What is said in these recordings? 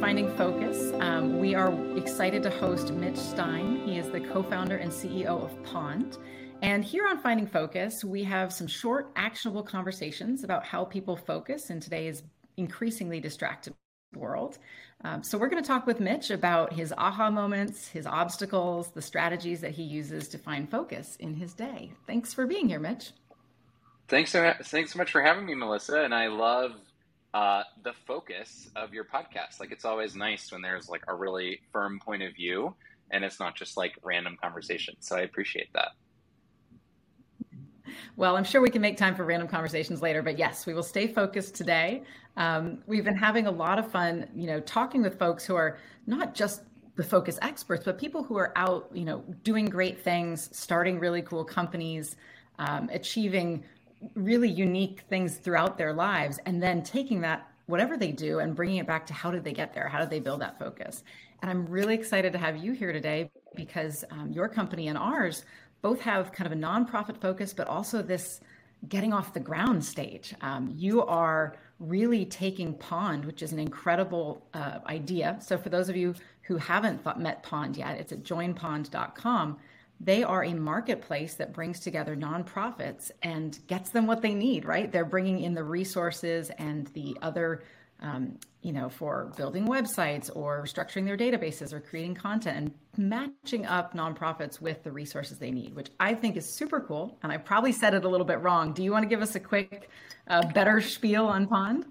Finding Focus. Um, we are excited to host Mitch Stein. He is the co founder and CEO of Pond. And here on Finding Focus, we have some short, actionable conversations about how people focus in today's increasingly distracted world. Um, so, we're going to talk with Mitch about his aha moments, his obstacles, the strategies that he uses to find focus in his day. Thanks for being here, Mitch. Thanks so, thanks so much for having me, Melissa. And I love uh, the focus of your podcast. Like, it's always nice when there's like a really firm point of view and it's not just like random conversation. So I appreciate that. Well, I'm sure we can make time for random conversations later, but yes, we will stay focused today. Um, we've been having a lot of fun, you know, talking with folks who are not just the focus experts, but people who are out, you know, doing great things, starting really cool companies, um, achieving really unique things throughout their lives and then taking that whatever they do and bringing it back to how did they get there? How did they build that focus? And i'm really excited to have you here today because um, your company and ours both have kind of a nonprofit focus but also this getting off the ground stage. Um, you are really taking pond which is an incredible uh, idea. So for those of you who haven't thought, met pond yet it's at joinpond.com they are a marketplace that brings together nonprofits and gets them what they need, right? They're bringing in the resources and the other, um, you know, for building websites or structuring their databases or creating content and matching up nonprofits with the resources they need, which I think is super cool. And I probably said it a little bit wrong. Do you want to give us a quick, uh, better spiel on Pond?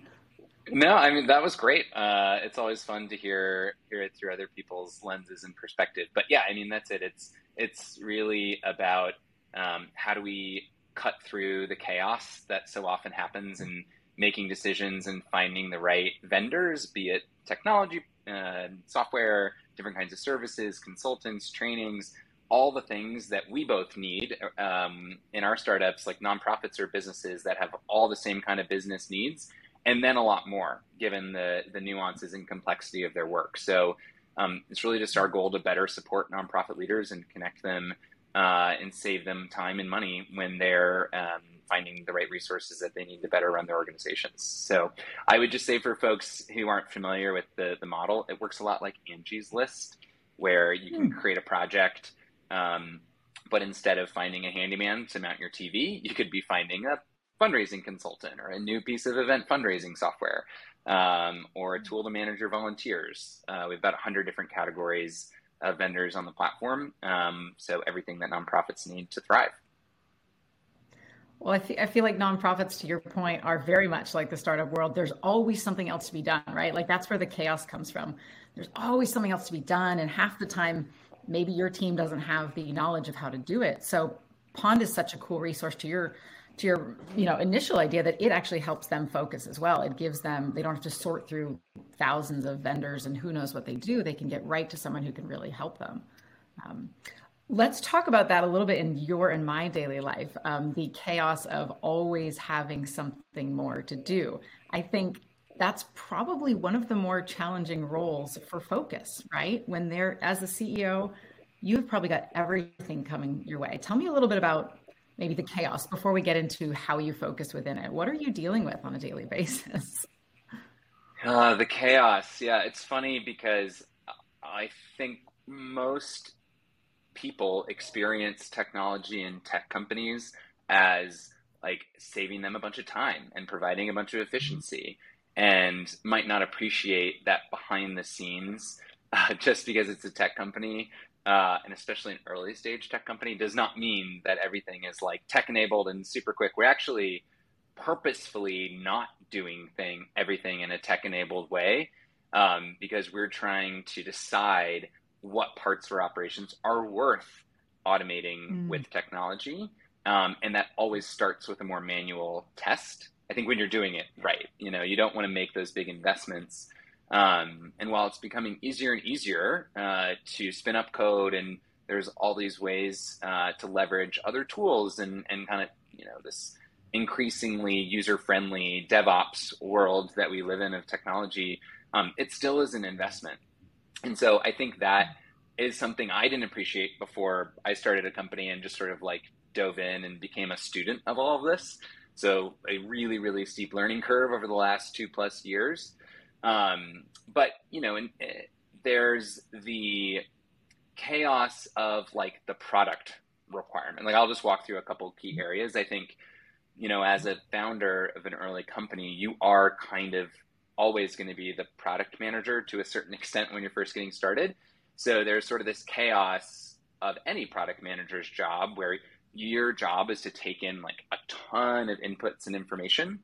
No, I mean that was great. Uh, it's always fun to hear hear it through other people's lenses and perspective. But yeah, I mean that's it. It's it's really about um, how do we cut through the chaos that so often happens in making decisions and finding the right vendors, be it technology, uh, software, different kinds of services, consultants, trainings, all the things that we both need um, in our startups, like nonprofits or businesses that have all the same kind of business needs, and then a lot more, given the the nuances and complexity of their work. So um, it's really just our goal to better support nonprofit leaders and connect them uh, and save them time and money when they're um, finding the right resources that they need to better run their organizations. So I would just say for folks who aren't familiar with the, the model, it works a lot like Angie's List, where you can hmm. create a project, um, but instead of finding a handyman to mount your TV, you could be finding a fundraising consultant or a new piece of event fundraising software um, or a tool to manage your volunteers. Uh, we have about 100 different categories of vendors on the platform. Um, so everything that nonprofits need to thrive. Well, I, th- I feel like nonprofits, to your point, are very much like the startup world. There's always something else to be done, right? Like that's where the chaos comes from. There's always something else to be done. And half the time, maybe your team doesn't have the knowledge of how to do it. So Pond is such a cool resource to your to your you know initial idea that it actually helps them focus as well. It gives them they don't have to sort through thousands of vendors and who knows what they do. They can get right to someone who can really help them. Um, let's talk about that a little bit in your and my daily life um, the chaos of always having something more to do. I think that's probably one of the more challenging roles for focus right? When they're as a ceo you've probably got everything coming your way. Tell me a little bit about maybe the chaos before we get into how you focus within it. What are you dealing with on a daily basis? Uh, the chaos. Yeah, it's funny because I think most people experience technology and tech companies as like saving them a bunch of time and providing a bunch of efficiency and might not appreciate that behind the scenes uh, just because it's a tech company uh, and especially an early stage tech company, does not mean that everything is like tech enabled and super quick. We're actually purposefully not doing thing everything in a tech enabled way um, because we're trying to decide what parts of our operations are worth automating mm. with technology. Um, and that always starts with a more manual test. I think when you're doing it right, you know, you don't want to make those big investments um, and while it's becoming easier and easier uh, to spin up code, and there's all these ways uh, to leverage other tools and, and kind of, you know, this increasingly user friendly DevOps world that we live in of technology, um, it still is an investment. And so I think that is something I didn't appreciate before I started a company and just sort of like dove in and became a student of all of this. So a really, really steep learning curve over the last two plus years. Um, but you know, and uh, there's the chaos of like the product requirement. Like I'll just walk through a couple key areas. I think, you know, as a founder of an early company, you are kind of always going to be the product manager to a certain extent when you're first getting started. So there's sort of this chaos of any product manager's job where your job is to take in like a ton of inputs and information,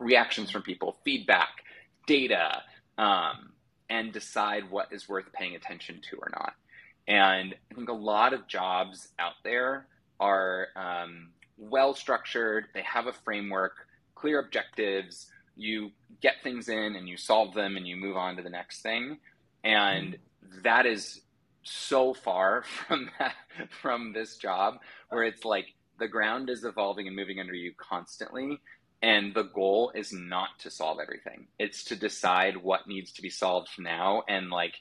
reactions from people, feedback, data, um, and decide what is worth paying attention to or not. And I think a lot of jobs out there are um, well structured, they have a framework, clear objectives. You get things in and you solve them and you move on to the next thing. And that is so far from that, from this job where it's like the ground is evolving and moving under you constantly and the goal is not to solve everything it's to decide what needs to be solved now and like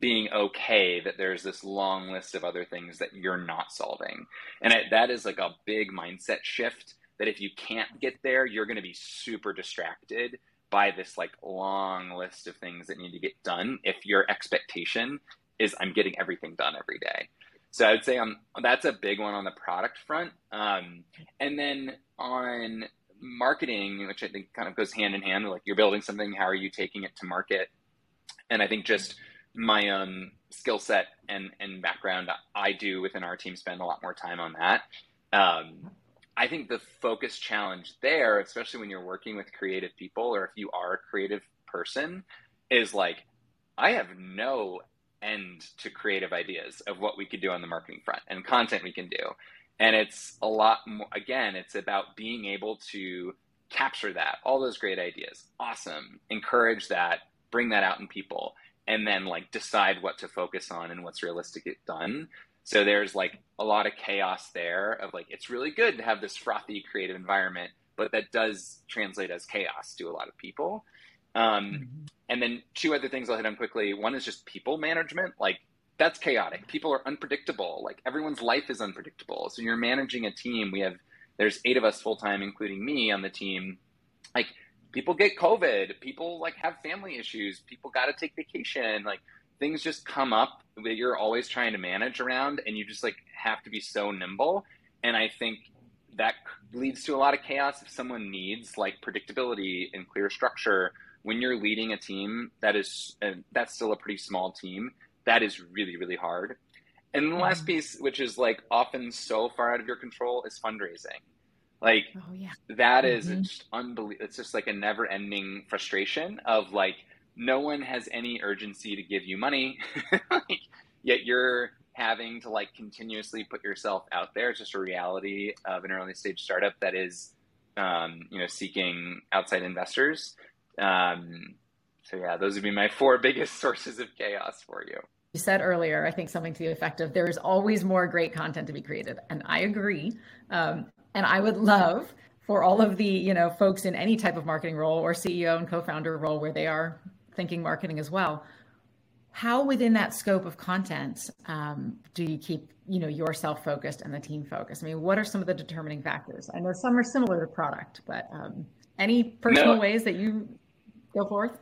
being okay that there's this long list of other things that you're not solving and that is like a big mindset shift that if you can't get there you're going to be super distracted by this like long list of things that need to get done if your expectation is I'm getting everything done every day. So I would say um, that's a big one on the product front. Um, and then on marketing, which I think kind of goes hand in hand, like you're building something, how are you taking it to market? And I think just my own skill set and, and background, I do within our team spend a lot more time on that. Um, I think the focus challenge there, especially when you're working with creative people or if you are a creative person, is like, I have no end to creative ideas of what we could do on the marketing front and content we can do. And it's a lot more, again, it's about being able to capture that, all those great ideas. Awesome. Encourage that, bring that out in people, and then like decide what to focus on and what's realistic to get done. So there's like a lot of chaos there of like, it's really good to have this frothy creative environment, but that does translate as chaos to a lot of people. Um, mm-hmm. And then two other things I'll hit on quickly. One is just people management. Like that's chaotic. People are unpredictable. Like everyone's life is unpredictable. So you're managing a team. We have there's eight of us full time, including me on the team. Like people get COVID. People like have family issues. People got to take vacation. Like things just come up that you're always trying to manage around, and you just like have to be so nimble. And I think that leads to a lot of chaos if someone needs like predictability and clear structure when you're leading a team that is and that's still a pretty small team that is really really hard and the last piece which is like often so far out of your control is fundraising like oh, yeah. that is mm-hmm. just unbelievable it's just like a never ending frustration of like no one has any urgency to give you money like, yet you're having to like continuously put yourself out there it's just a reality of an early stage startup that is um, you know seeking outside investors um, so yeah, those would be my four biggest sources of chaos for you. You said earlier, I think something to the effect of there is always more great content to be created, and I agree. Um, and I would love for all of the you know folks in any type of marketing role or CEO and co-founder role where they are thinking marketing as well. How within that scope of content um, do you keep you know yourself focused and the team focused? I mean, what are some of the determining factors? I know some are similar to product, but um, any personal no. ways that you go forth?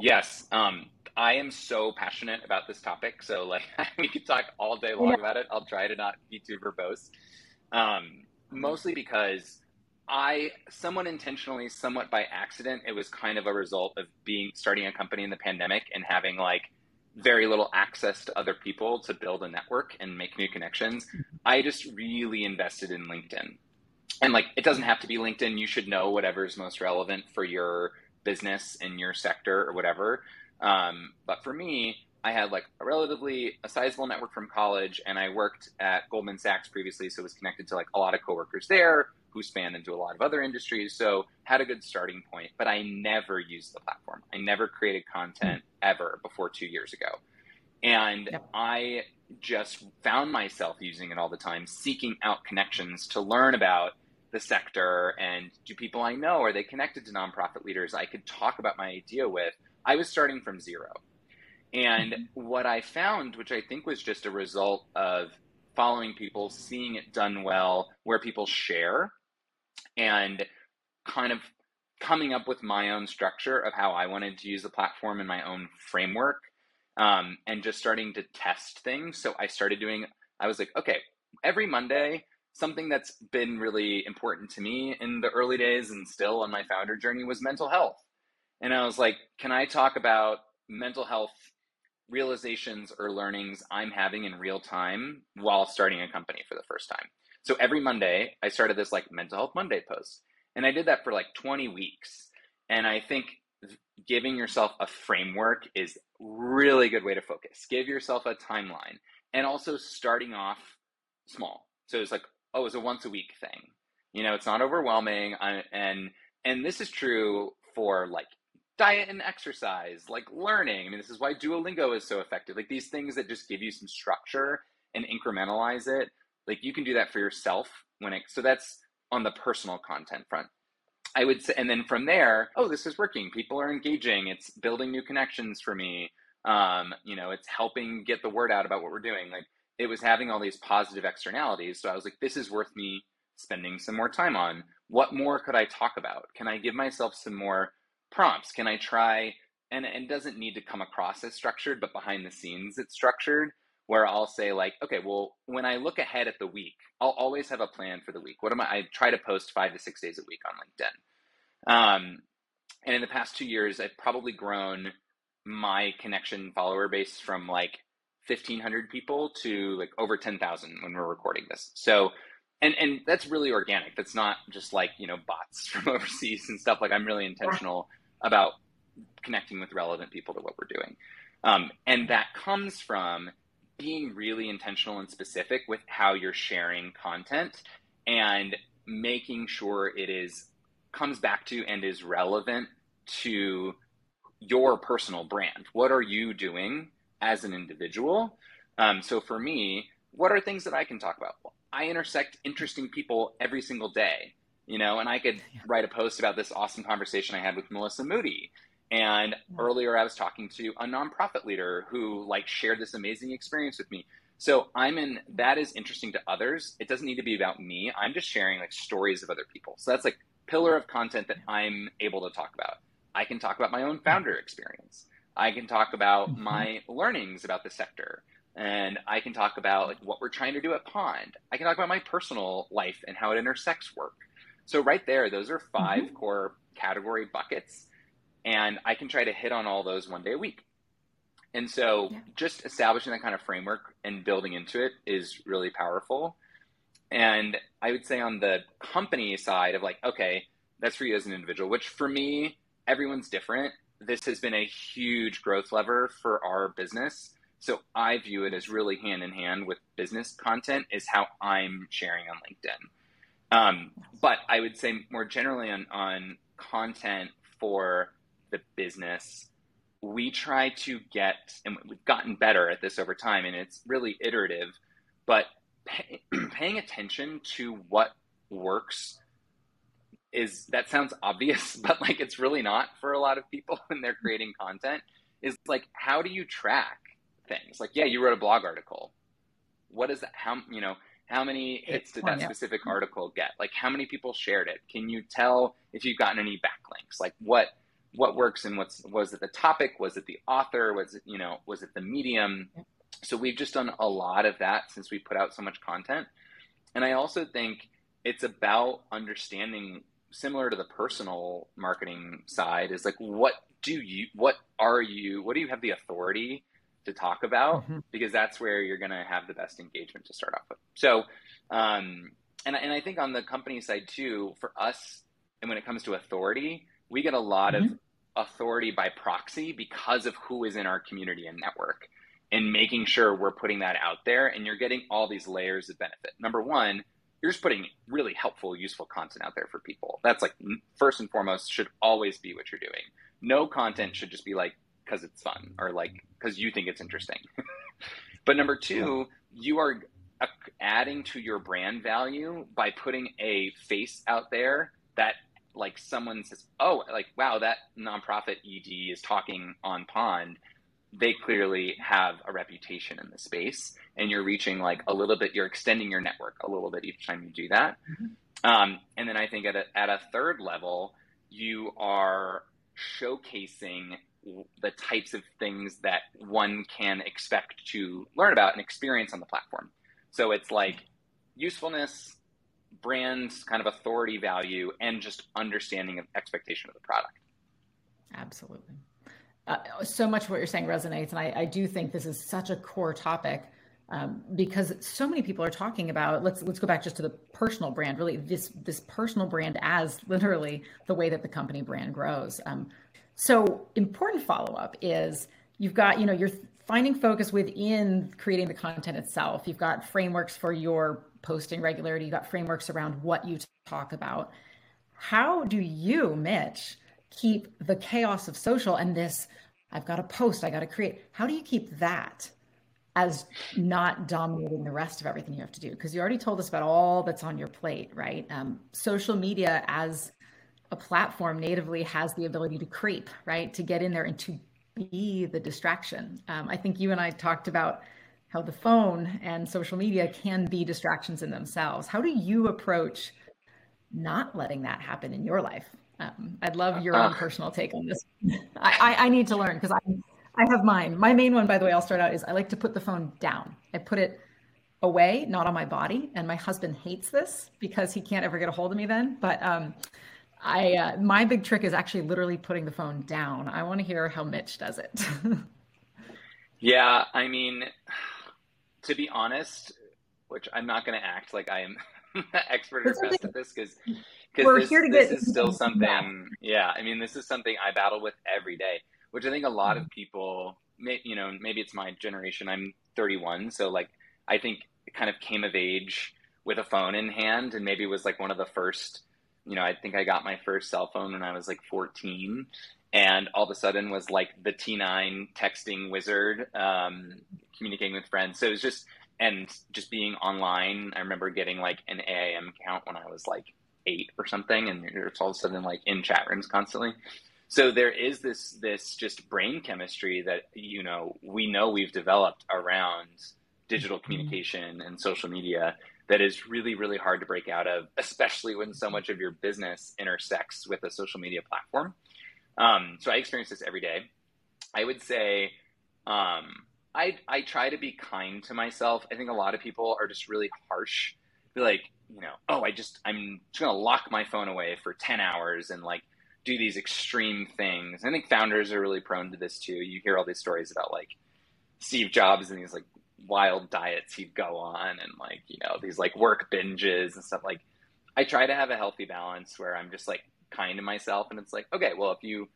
Yes. Um, I am so passionate about this topic. So like we could talk all day long yeah. about it. I'll try to not be too verbose. Um, mostly because I somewhat intentionally, somewhat by accident, it was kind of a result of being starting a company in the pandemic and having like very little access to other people to build a network and make new connections. I just really invested in LinkedIn. And like it doesn't have to be LinkedIn. You should know whatever is most relevant for your business in your sector or whatever. Um, but for me, I had like a relatively a sizable network from college, and I worked at Goldman Sachs previously, so was connected to like a lot of coworkers there who span into a lot of other industries. So had a good starting point. But I never used the platform. I never created content ever before two years ago, and yep. I just found myself using it all the time, seeking out connections to learn about the sector and do people I know are they connected to nonprofit leaders I could talk about my idea with. I was starting from zero. And mm-hmm. what I found, which I think was just a result of following people, seeing it done well, where people share, and kind of coming up with my own structure of how I wanted to use the platform and my own framework um, and just starting to test things. So I started doing, I was like, okay, every Monday, something that's been really important to me in the early days and still on my founder journey was mental health. And I was like, can I talk about mental health realizations or learnings I'm having in real time while starting a company for the first time? So every Monday, I started this like mental health Monday post. And I did that for like 20 weeks. And I think giving yourself a framework is really good way to focus. Give yourself a timeline and also starting off small. So it's like, oh, it's a once a week thing. You know, it's not overwhelming. and and this is true for like diet and exercise, like learning. I mean, this is why Duolingo is so effective. Like these things that just give you some structure and incrementalize it. Like you can do that for yourself when it. So that's on the personal content front. I would say, and then from there, oh, this is working. People are engaging. It's building new connections for me. Um, you know, it's helping get the word out about what we're doing. Like it was having all these positive externalities. So I was like, this is worth me spending some more time on. What more could I talk about? Can I give myself some more prompts? Can I try? And it doesn't need to come across as structured, but behind the scenes, it's structured where I'll say like, okay, well, when I look ahead at the week, I'll always have a plan for the week. What am I? I try to post five to six days a week on LinkedIn. Um, and in the past two years, I've probably grown my connection follower base from like 1500 people to like over 10,000 when we're recording this. So, and, and that's really organic. That's not just like, you know, bots from overseas and stuff. Like I'm really intentional about connecting with relevant people to what we're doing. Um, and that comes from being really intentional and specific with how you're sharing content and making sure it is comes back to and is relevant to your personal brand. What are you doing as an individual? Um, so for me, what are things that I can talk about? I intersect interesting people every single day, you know, and I could write a post about this awesome conversation I had with Melissa Moody and earlier I was talking to a nonprofit leader who like shared this amazing experience with me. So I'm in that is interesting to others. It doesn't need to be about me. I'm just sharing like stories of other people. So that's like pillar of content that I'm able to talk about. I can talk about my own founder experience. I can talk about mm-hmm. my learnings about the sector. And I can talk about like what we're trying to do at Pond. I can talk about my personal life and how it intersects work. So right there, those are 5 mm-hmm. core category buckets and I can try to hit on all those one day a week. And so yeah. just establishing that kind of framework and building into it is really powerful. And I would say on the company side of like, okay, that's for you as an individual, which for me, everyone's different. This has been a huge growth lever for our business. So I view it as really hand in hand with business content is how I'm sharing on LinkedIn. Um, but I would say more generally on, on content for the business, we try to get, and we've gotten better at this over time, and it's really iterative, but pay, paying attention to what works is that sounds obvious, but like it's really not for a lot of people when they're creating content. Is like, how do you track things? Like, yeah, you wrote a blog article. What is that? How, you know, how many hits did that specific article get? Like, how many people shared it? Can you tell if you've gotten any backlinks? Like, what what works and what's was it the topic was it the author was it you know was it the medium so we've just done a lot of that since we put out so much content and i also think it's about understanding similar to the personal marketing side is like what do you what are you what do you have the authority to talk about mm-hmm. because that's where you're going to have the best engagement to start off with so um and, and i think on the company side too for us and when it comes to authority we get a lot mm-hmm. of authority by proxy because of who is in our community and network and making sure we're putting that out there and you're getting all these layers of benefit. Number one, you're just putting really helpful, useful content out there for people. That's like first and foremost should always be what you're doing. No content should just be like because it's fun or like because you think it's interesting. but number two, you are adding to your brand value by putting a face out there that like someone says, "Oh, like wow, that nonprofit ED is talking on Pond." They clearly have a reputation in the space, and you're reaching like a little bit. You're extending your network a little bit each time you do that. Mm-hmm. Um, and then I think at a, at a third level, you are showcasing the types of things that one can expect to learn about and experience on the platform. So it's like usefulness, brand kind of authority value, and just understanding of expectation of the product. Absolutely. Uh, so much of what you're saying resonates, and I, I, do think this is such a core topic um, because so many people are talking about. Let's let's go back just to the personal brand. Really, this this personal brand as literally the way that the company brand grows. Um, so important follow up is you've got you know you're finding focus within creating the content itself. You've got frameworks for your posting regularity. You've got frameworks around what you talk about. How do you, Mitch? keep the chaos of social and this I've got to post, I got to create. How do you keep that as not dominating the rest of everything you have to do? Because you already told us about all that's on your plate, right? Um, social media as a platform natively has the ability to creep, right? To get in there and to be the distraction. Um, I think you and I talked about how the phone and social media can be distractions in themselves. How do you approach not letting that happen in your life? Um, I'd love your own uh, personal take on this. I, I, I need to learn because I, I have mine. My main one, by the way, I'll start out is I like to put the phone down. I put it away, not on my body. And my husband hates this because he can't ever get a hold of me then. But um, I, uh, my big trick is actually literally putting the phone down. I want to hear how Mitch does it. yeah, I mean, to be honest, which I'm not going to act like I am expert or best at this because we're this, here to this get. is still something. Yeah, I mean, this is something I battle with every day, which I think a lot mm-hmm. of people, may, you know, maybe it's my generation. I'm 31, so like I think it kind of came of age with a phone in hand, and maybe was like one of the first. You know, I think I got my first cell phone when I was like 14, and all of a sudden was like the T9 texting wizard, um, communicating with friends. So it was just and just being online. I remember getting like an AIM account when I was like eight or something, and you're all of a sudden like in chat rooms constantly. So there is this this just brain chemistry that you know we know we've developed around digital mm-hmm. communication and social media that is really really hard to break out of, especially when so much of your business intersects with a social media platform. Um, so I experience this every day. I would say um, I I try to be kind to myself. I think a lot of people are just really harsh. Be like, you know, oh, I just I'm just gonna lock my phone away for ten hours and like do these extreme things. I think founders are really prone to this too. You hear all these stories about like Steve Jobs and these like wild diets he'd go on and like, you know, these like work binges and stuff like I try to have a healthy balance where I'm just like kind to myself and it's like, okay, well if you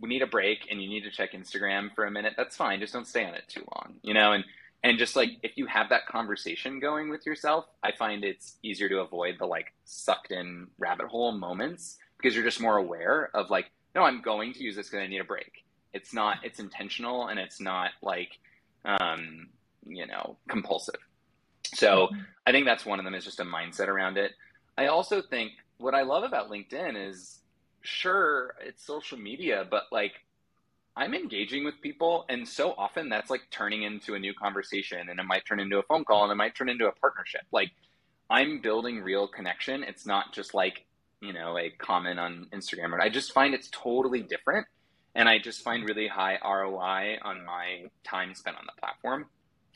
need a break and you need to check Instagram for a minute, that's fine. Just don't stay on it too long, you know? And and just like if you have that conversation going with yourself i find it's easier to avoid the like sucked in rabbit hole moments because you're just more aware of like no i'm going to use this because i need a break it's not it's intentional and it's not like um you know compulsive so i think that's one of them is just a mindset around it i also think what i love about linkedin is sure it's social media but like I'm engaging with people, and so often that's like turning into a new conversation, and it might turn into a phone call, and it might turn into a partnership. Like I'm building real connection. It's not just like you know a comment on Instagram. I just find it's totally different, and I just find really high ROI on my time spent on the platform.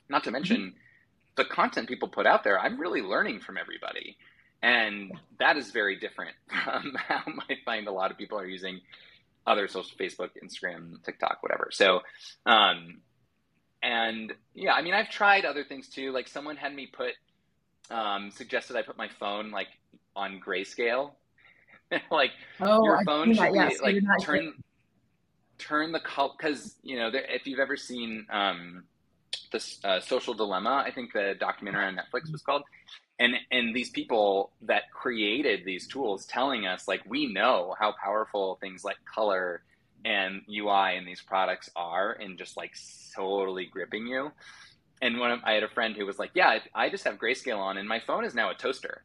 Not to mention mm-hmm. the content people put out there. I'm really learning from everybody, and that is very different from how I find a lot of people are using other social Facebook, Instagram, TikTok, whatever. So, um, and yeah, I mean, I've tried other things too. Like someone had me put, um, suggested I put my phone like on grayscale. like oh, your phone should be yes. like turn, turn the color. Cause you know, if you've ever seen, um, the uh, social dilemma, I think the documentary on Netflix was called and and these people that created these tools telling us like we know how powerful things like color and UI and these products are and just like totally gripping you. And when I had a friend who was like, "Yeah, I just have grayscale on, and my phone is now a toaster."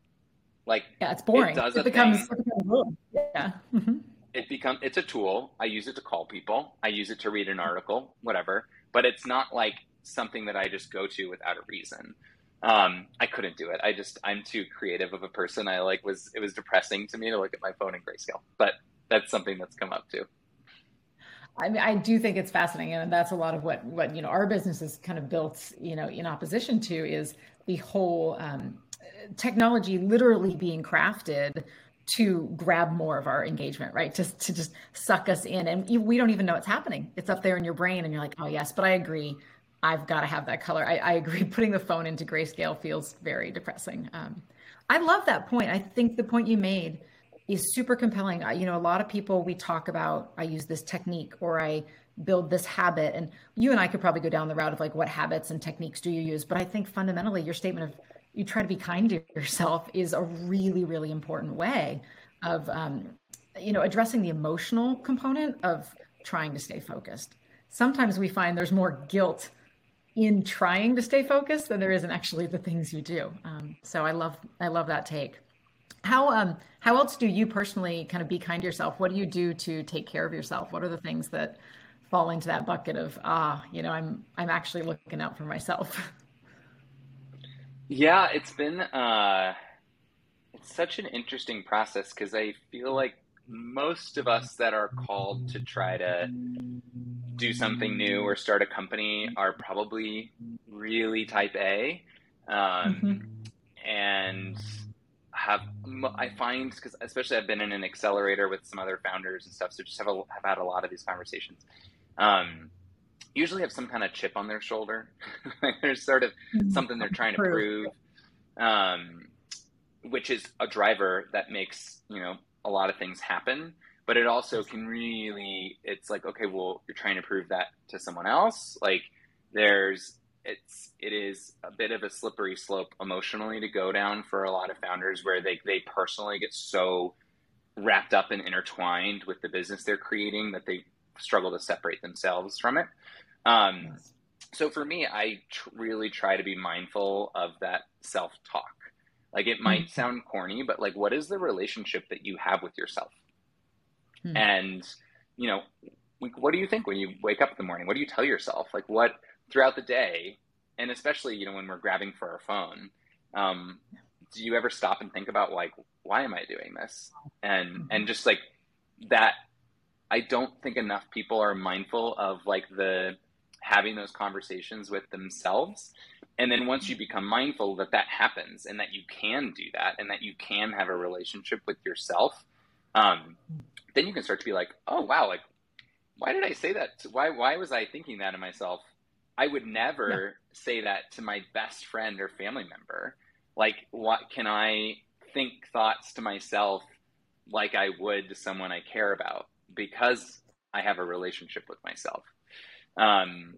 Like, yeah, it's boring. It, does it becomes, it becomes yeah. Mm-hmm. It becomes it's a tool. I use it to call people. I use it to read an article, whatever. But it's not like something that I just go to without a reason um, I couldn't do it. I just I'm too creative of a person. I like was it was depressing to me to look at my phone in grayscale. But that's something that's come up too. I mean, I do think it's fascinating, and that's a lot of what what you know our business is kind of built, you know, in opposition to is the whole um, technology literally being crafted to grab more of our engagement, right? Just to just suck us in, and we don't even know it's happening. It's up there in your brain, and you're like, oh yes, but I agree. I've got to have that color. I, I agree. Putting the phone into grayscale feels very depressing. Um, I love that point. I think the point you made is super compelling. I, you know, a lot of people we talk about, I use this technique or I build this habit. And you and I could probably go down the route of like, what habits and techniques do you use? But I think fundamentally, your statement of you try to be kind to yourself is a really, really important way of, um, you know, addressing the emotional component of trying to stay focused. Sometimes we find there's more guilt in trying to stay focused than there is in actually the things you do. Um, so I love, I love that take. How um how else do you personally kind of be kind to yourself? What do you do to take care of yourself? What are the things that fall into that bucket of ah, you know, I'm I'm actually looking out for myself? Yeah, it's been uh it's such an interesting process because I feel like most of us that are called to try to do something new or start a company are probably really type A. Um, mm-hmm. And have I find because especially I've been in an accelerator with some other founders and stuff, so just have a, have had a lot of these conversations. Um, usually have some kind of chip on their shoulder. There's sort of mm-hmm. something they're trying to prove, um, which is a driver that makes you know a lot of things happen. But it also can really, it's like, okay, well, you're trying to prove that to someone else. Like, there's it's it is a bit of a slippery slope emotionally to go down for a lot of founders where they they personally get so wrapped up and intertwined with the business they're creating that they struggle to separate themselves from it. Um. So for me, I tr- really try to be mindful of that self talk. Like it might mm-hmm. sound corny, but like, what is the relationship that you have with yourself? Mm-hmm. And you know, what do you think when you wake up in the morning? What do you tell yourself? Like what throughout the day, and especially you know when we're grabbing for our phone, um, do you ever stop and think about like why am I doing this? And mm-hmm. and just like that, I don't think enough people are mindful of like the having those conversations with themselves. And then once you become mindful that that happens and that you can do that and that you can have a relationship with yourself, um, then you can start to be like, oh wow, like why did I say that? Why why was I thinking that of myself? I would never yeah. say that to my best friend or family member. Like, what can I think thoughts to myself like I would to someone I care about because I have a relationship with myself. Um,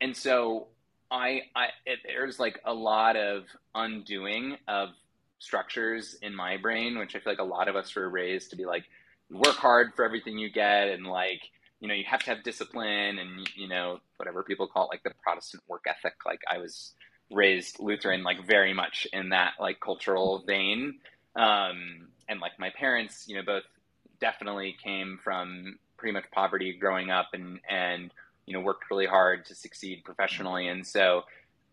and so I, I it, there's like a lot of undoing of structures in my brain, which I feel like a lot of us were raised to be like, work hard for everything you get and like you know you have to have discipline and you know whatever people call it like the protestant work ethic. Like i was raised lutheran like very much in that like cultural vein. Um, and like my parents you know both definitely came from pretty much poverty growing up and and you know worked really hard to succeed professionally. And so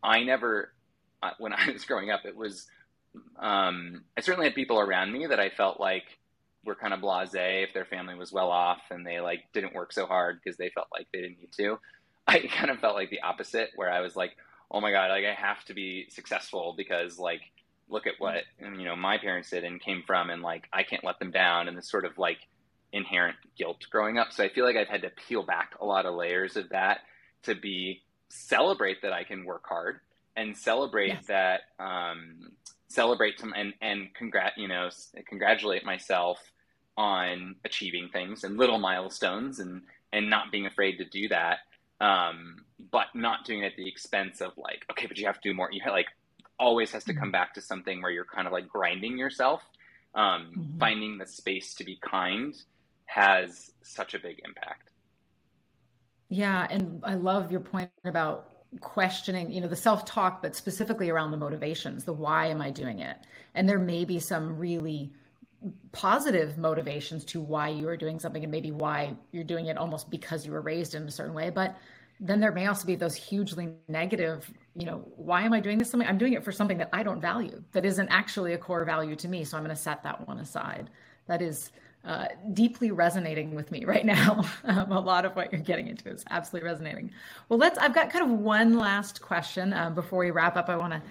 i never when i was growing up it was um, i certainly had people around me that i felt like were kind of blasé if their family was well off and they like didn't work so hard because they felt like they didn't need to. I kind of felt like the opposite where I was like, oh my god, like I have to be successful because like look at what you know my parents did and came from and like I can't let them down. And this sort of like inherent guilt growing up. So I feel like I've had to peel back a lot of layers of that to be celebrate that I can work hard and celebrate yes. that um, celebrate some and and congrat you know congratulate myself on achieving things and little milestones and and not being afraid to do that um, but not doing it at the expense of like okay but you have to do more you have, like always has to come mm-hmm. back to something where you're kind of like grinding yourself um, mm-hmm. finding the space to be kind has such a big impact. Yeah and i love your point about questioning you know the self-talk but specifically around the motivations the why am i doing it? And there may be some really positive motivations to why you are doing something and maybe why you're doing it almost because you were raised in a certain way but then there may also be those hugely negative you know why am i doing this? Something i'm doing it for something that i don't value that isn't actually a core value to me so i'm going to set that one aside. That is uh, deeply resonating with me right now. Um, a lot of what you're getting into is absolutely resonating. Well, let's. I've got kind of one last question uh, before we wrap up. I want to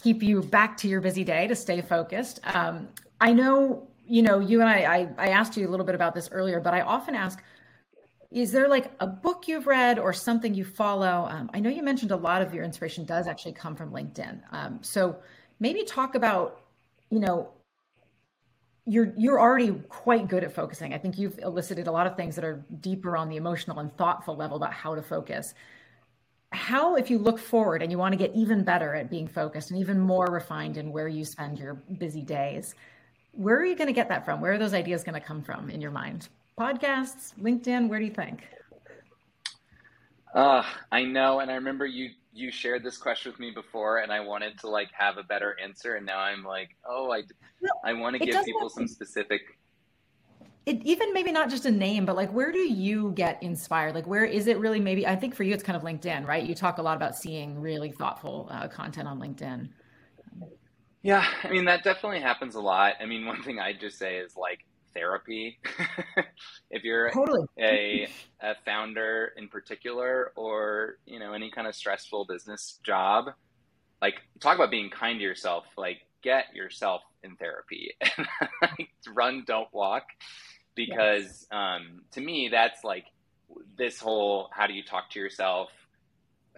keep you back to your busy day to stay focused. Um, I know, you know, you and I, I. I asked you a little bit about this earlier, but I often ask. Is there like a book you've read or something you follow? Um, I know you mentioned a lot of your inspiration does actually come from LinkedIn. Um, so maybe talk about, you know, you're you're already quite good at focusing. I think you've elicited a lot of things that are deeper on the emotional and thoughtful level about how to focus. How, if you look forward and you want to get even better at being focused and even more refined in where you spend your busy days, where are you going to get that from? Where are those ideas going to come from in your mind? Podcasts, LinkedIn, where do you think? Uh, I know, and I remember you you shared this question with me before, and I wanted to like have a better answer, and now I'm like, oh, I I want to give people some specific. It even maybe not just a name, but like where do you get inspired? Like where is it really? Maybe I think for you it's kind of LinkedIn, right? You talk a lot about seeing really thoughtful uh, content on LinkedIn. Yeah, I mean that definitely happens a lot. I mean, one thing I just say is like therapy. if you're totally. a, a founder in particular, or you know any kind of stressful business job, like talk about being kind to yourself. Like get yourself in therapy. Run, don't walk, because yes. um, to me that's like this whole how do you talk to yourself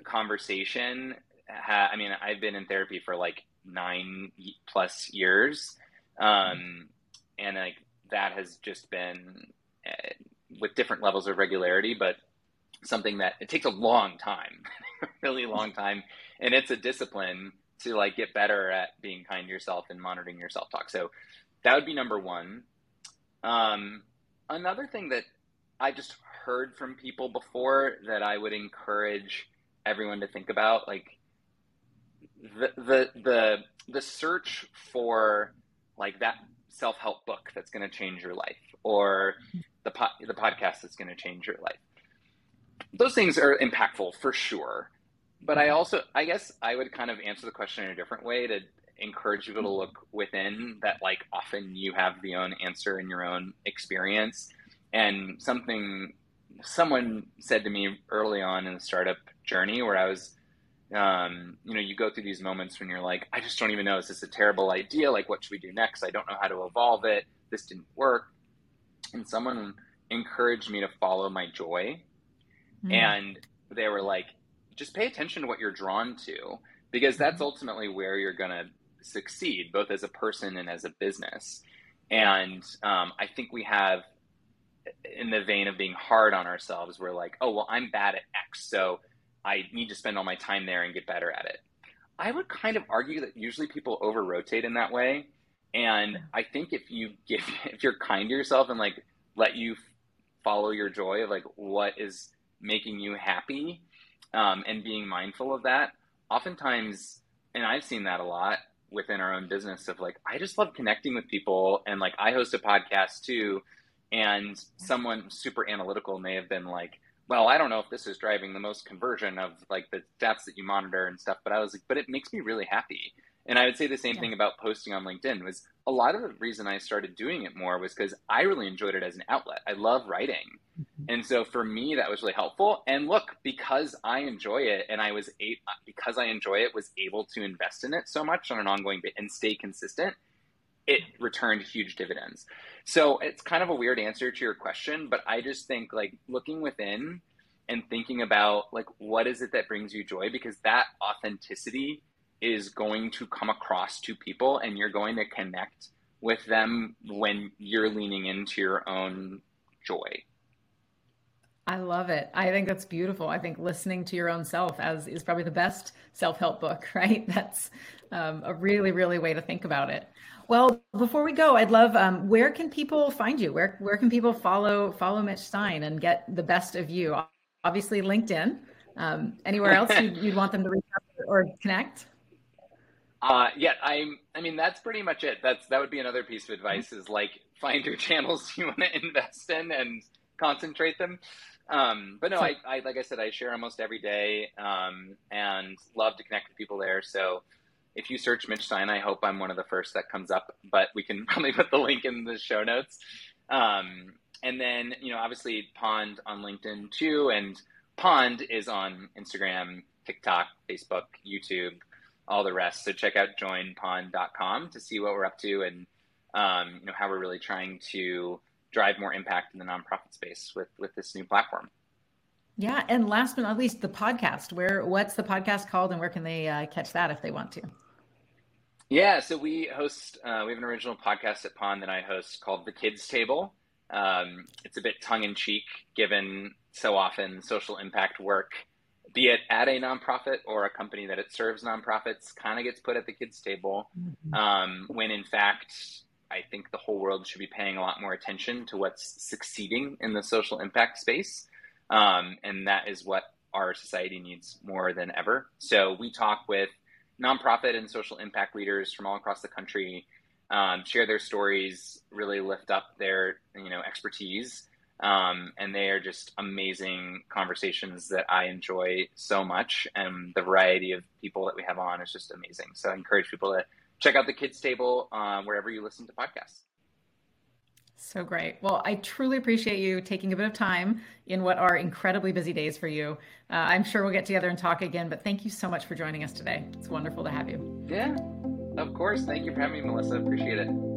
conversation. Ha- I mean, I've been in therapy for like nine plus years. Um, and like that has just been uh, with different levels of regularity, but something that it takes a long time, really long time, and it's a discipline to like get better at being kind to yourself and monitoring your self talk. So that would be number one. Um, another thing that I just heard from people before that I would encourage everyone to think about, like the the the the search for like that self help book that's going to change your life or the po- the podcast that's going to change your life. Those things are impactful for sure, but I also I guess I would kind of answer the question in a different way to encourage people to look within that like often you have the own answer in your own experience and something someone said to me early on in the startup journey where I was um, you know, you go through these moments when you're like, I just don't even know, is this a terrible idea? Like, what should we do next? I don't know how to evolve it. This didn't work. And someone encouraged me to follow my joy. Mm. And they were like, just pay attention to what you're drawn to, because that's mm-hmm. ultimately where you're going to succeed, both as a person and as a business. And um, I think we have, in the vein of being hard on ourselves, we're like, oh, well, I'm bad at X. So I need to spend all my time there and get better at it. I would kind of argue that usually people over rotate in that way. And I think if you give, if you're kind to yourself and like let you follow your joy of like what is making you happy um, and being mindful of that, oftentimes, and I've seen that a lot within our own business of like, I just love connecting with people. And like, I host a podcast too. And someone super analytical may have been like, well, I don't know if this is driving the most conversion of like the stats that you monitor and stuff, but I was like, but it makes me really happy. And I would say the same yeah. thing about posting on LinkedIn was a lot of the reason I started doing it more was because I really enjoyed it as an outlet. I love writing. Mm-hmm. And so for me, that was really helpful. And look, because I enjoy it and I was a, because I enjoy it, was able to invest in it so much on an ongoing bit and stay consistent, it returned huge dividends. So it's kind of a weird answer to your question, but I just think like looking within and thinking about like what is it that brings you joy because that authenticity is going to come across to people and you're going to connect with them when you're leaning into your own joy. I love it. I think that's beautiful. I think listening to your own self as is probably the best self-help book, right? That's um, a really, really way to think about it. Well, before we go, I'd love um, where can people find you? Where where can people follow follow Mitch Stein and get the best of you? Obviously, LinkedIn. Um, anywhere else you'd, you'd, want them to reach out or connect? Uh, yeah, I'm. I mean, that's pretty much it. That's that would be another piece of advice: is like find your channels you want to invest in and concentrate them. Um, but no, I, I, like I said, I share almost every day um, and love to connect with people there. So if you search Mitch Stein, I hope I'm one of the first that comes up, but we can probably put the link in the show notes. Um, and then, you know, obviously Pond on LinkedIn too. And Pond is on Instagram, TikTok, Facebook, YouTube, all the rest. So check out joinpond.com to see what we're up to and, um, you know, how we're really trying to drive more impact in the nonprofit space with, with this new platform. Yeah, and last but not least, the podcast. Where what's the podcast called, and where can they uh, catch that if they want to? Yeah, so we host. Uh, we have an original podcast at Pond that I host called The Kids Table. Um, it's a bit tongue in cheek, given so often social impact work, be it at a nonprofit or a company that it serves nonprofits, kind of gets put at the kids' table. Mm-hmm. Um, when in fact, I think the whole world should be paying a lot more attention to what's succeeding in the social impact space. Um, and that is what our society needs more than ever. So we talk with nonprofit and social impact leaders from all across the country, um, share their stories, really lift up their you know expertise. Um, and they are just amazing conversations that I enjoy so much, and the variety of people that we have on is just amazing. So I encourage people to check out the Kids Table uh, wherever you listen to podcasts. So great. Well, I truly appreciate you taking a bit of time in what are incredibly busy days for you. Uh, I'm sure we'll get together and talk again, but thank you so much for joining us today. It's wonderful to have you. Yeah, of course. Thank you for having me, Melissa. Appreciate it.